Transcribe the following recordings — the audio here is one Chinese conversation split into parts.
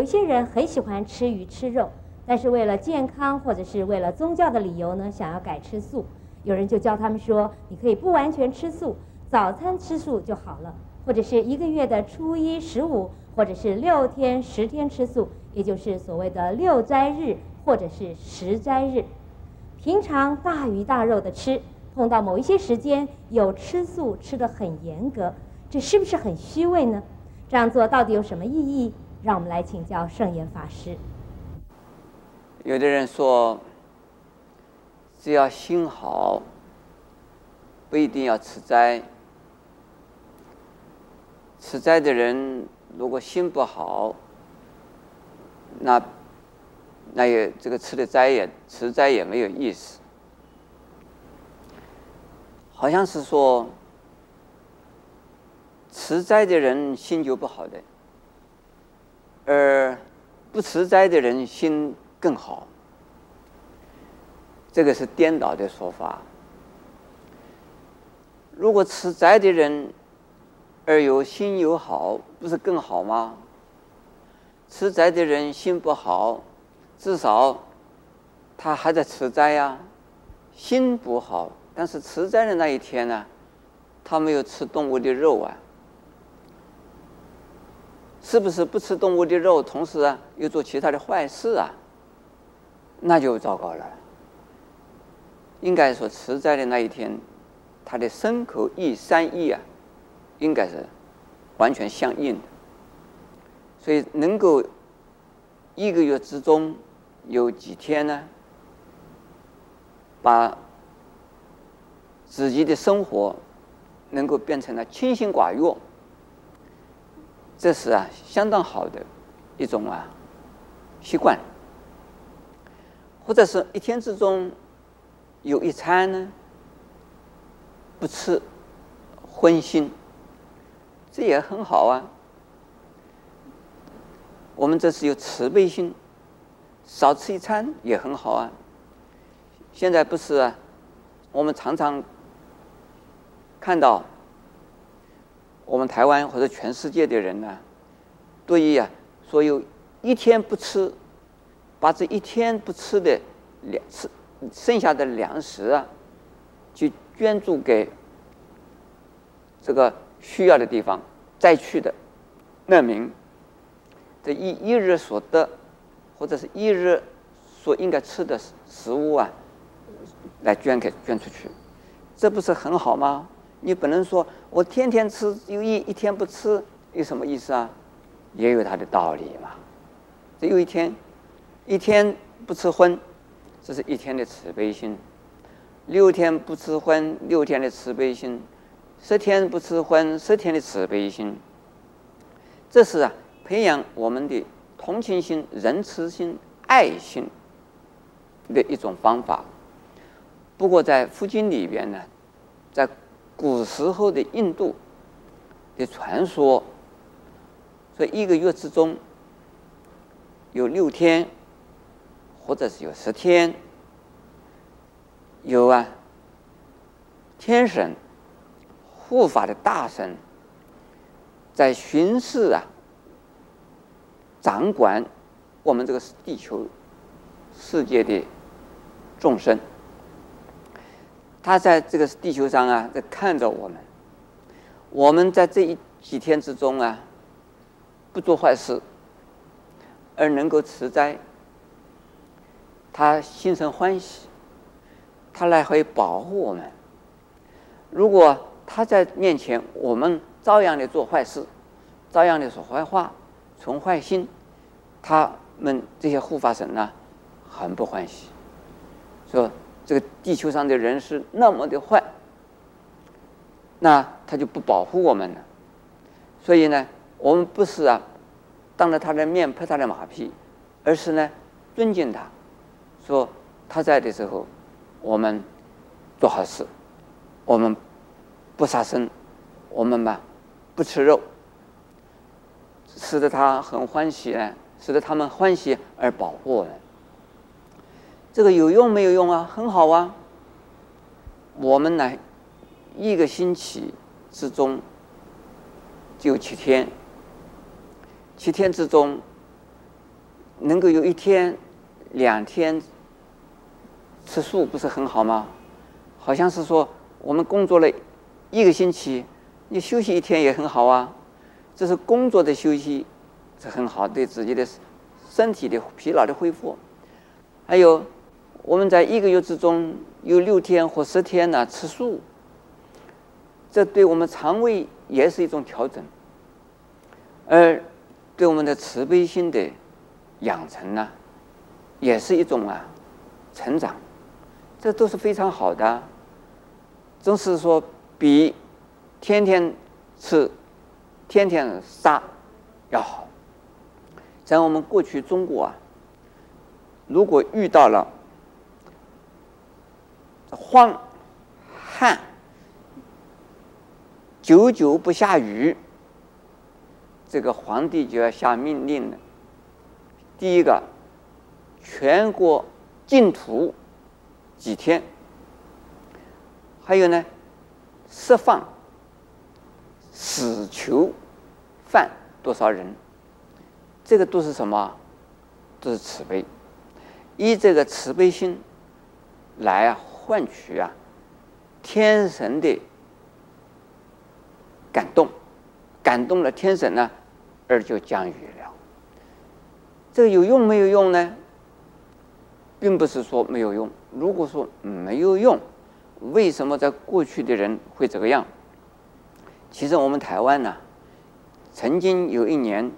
有一些人很喜欢吃鱼吃肉，但是为了健康或者是为了宗教的理由呢，想要改吃素。有人就教他们说，你可以不完全吃素，早餐吃素就好了，或者是一个月的初一、十五，或者是六天、十天吃素，也就是所谓的六斋日或者是十斋日。平常大鱼大肉的吃，碰到某一些时间有吃素吃得很严格，这是不是很虚伪呢？这样做到底有什么意义？让我们来请教圣严法师。有的人说。只要心好，不一定要吃斋。吃斋的人如果心不好，那那也这个吃的斋也吃斋也没有意思。好像是说，吃斋的人心就不好的，而不吃斋的人心更好。这个是颠倒的说法。如果吃斋的人而有心有好，不是更好吗？吃斋的人心不好，至少他还在吃斋呀。心不好，但是吃斋的那一天呢，他没有吃动物的肉啊。是不是不吃动物的肉，同时啊又做其他的坏事啊？那就糟糕了。应该说，持斋的那一天，他的身口意三意啊，应该是完全相应的。所以，能够一个月之中有几天呢，把自己的生活能够变成了清心寡欲，这是啊相当好的一种啊习惯，或者是一天之中。有一餐呢，不吃荤腥，这也很好啊。我们这是有慈悲心，少吃一餐也很好啊。现在不是啊，我们常常看到我们台湾或者全世界的人呢、对于啊，所有一天不吃，把这一天不吃的两次。剩下的粮食啊，就捐助给这个需要的地方，灾区的难民。这一一日所得，或者是一日所应该吃的食物啊，来捐给捐出去，这不是很好吗？你不能说我天天吃，有一一天不吃，有什么意思啊？也有它的道理嘛。这有一天，一天不吃荤。这是一天的慈悲心，六天不吃荤，六天的慈悲心，十天不吃荤，十天的慈悲心。这是啊，培养我们的同情心、仁慈心、爱心的一种方法。不过在佛经里边呢，在古时候的印度的传说，说一个月之中有六天。或者是有十天，有啊，天神护法的大神在巡视啊，掌管我们这个地球世界的众生。他在这个地球上啊，在看着我们。我们在这一几天之中啊，不做坏事，而能够持斋。他心生欢喜，他来会保护我们。如果他在面前，我们照样的做坏事，照样的说坏话，存坏心，他们这些护法神呢，很不欢喜，说这个地球上的人是那么的坏，那他就不保护我们了。所以呢，我们不是啊，当着他的面拍他的马屁，而是呢，尊敬他。说他在的时候，我们做好事，我们不杀生，我们吧不吃肉，使得他很欢喜呢，使得他们欢喜而保护我们。这个有用没有用啊？很好啊。我们呢，一个星期之中就七天，七天之中能够有一天、两天吃素，不是很好吗？好像是说我们工作了一个星期，你休息一天也很好啊。这是工作的休息是很好，对自己的身体的疲劳的恢复。还有我们在一个月之中有六天或十天呢吃素，这对我们肠胃也是一种调整，而对我们的慈悲心的养成呢，也是一种啊成长。这都是非常好的，总是说比天天吃、天天杀要好。在我们过去中国啊，如果遇到了荒旱，久久不下雨，这个皇帝就要下命令了。第一个，全国禁土。几天，还有呢，释放死囚犯多少人？这个都是什么？都是慈悲，以这个慈悲心来换取啊天神的感动，感动了天神呢，而就降雨了。这个有用没有用呢？并不是说没有用。如果说没有用，为什么在过去的人会这个样？其实我们台湾呢，曾经有一年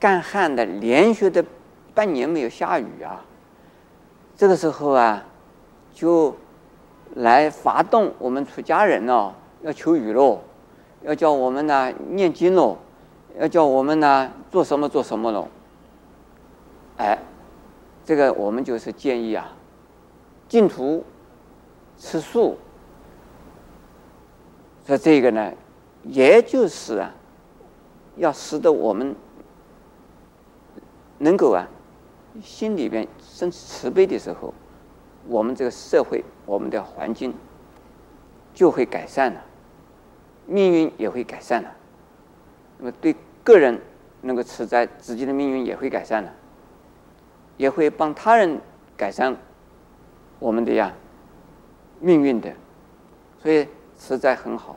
干旱的，连续的半年没有下雨啊。这个时候啊，就来发动我们出家人哦，要求雨喽，要叫我们呢念经喽，要叫我们呢做什么做什么喽。哎。这个我们就是建议啊，净土吃素，说这个呢，也就是啊，要使得我们能够啊，心里边生慈悲的时候，我们这个社会，我们的环境就会改善了，命运也会改善了，那么对个人能够持在，自己的命运也会改善了，也会帮他人改善我们的呀，命运的，所以持在很好。